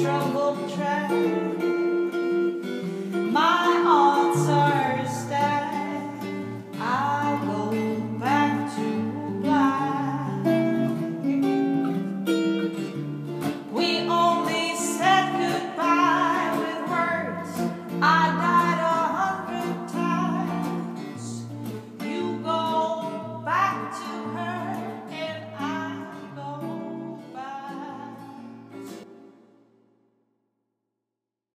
troubled track.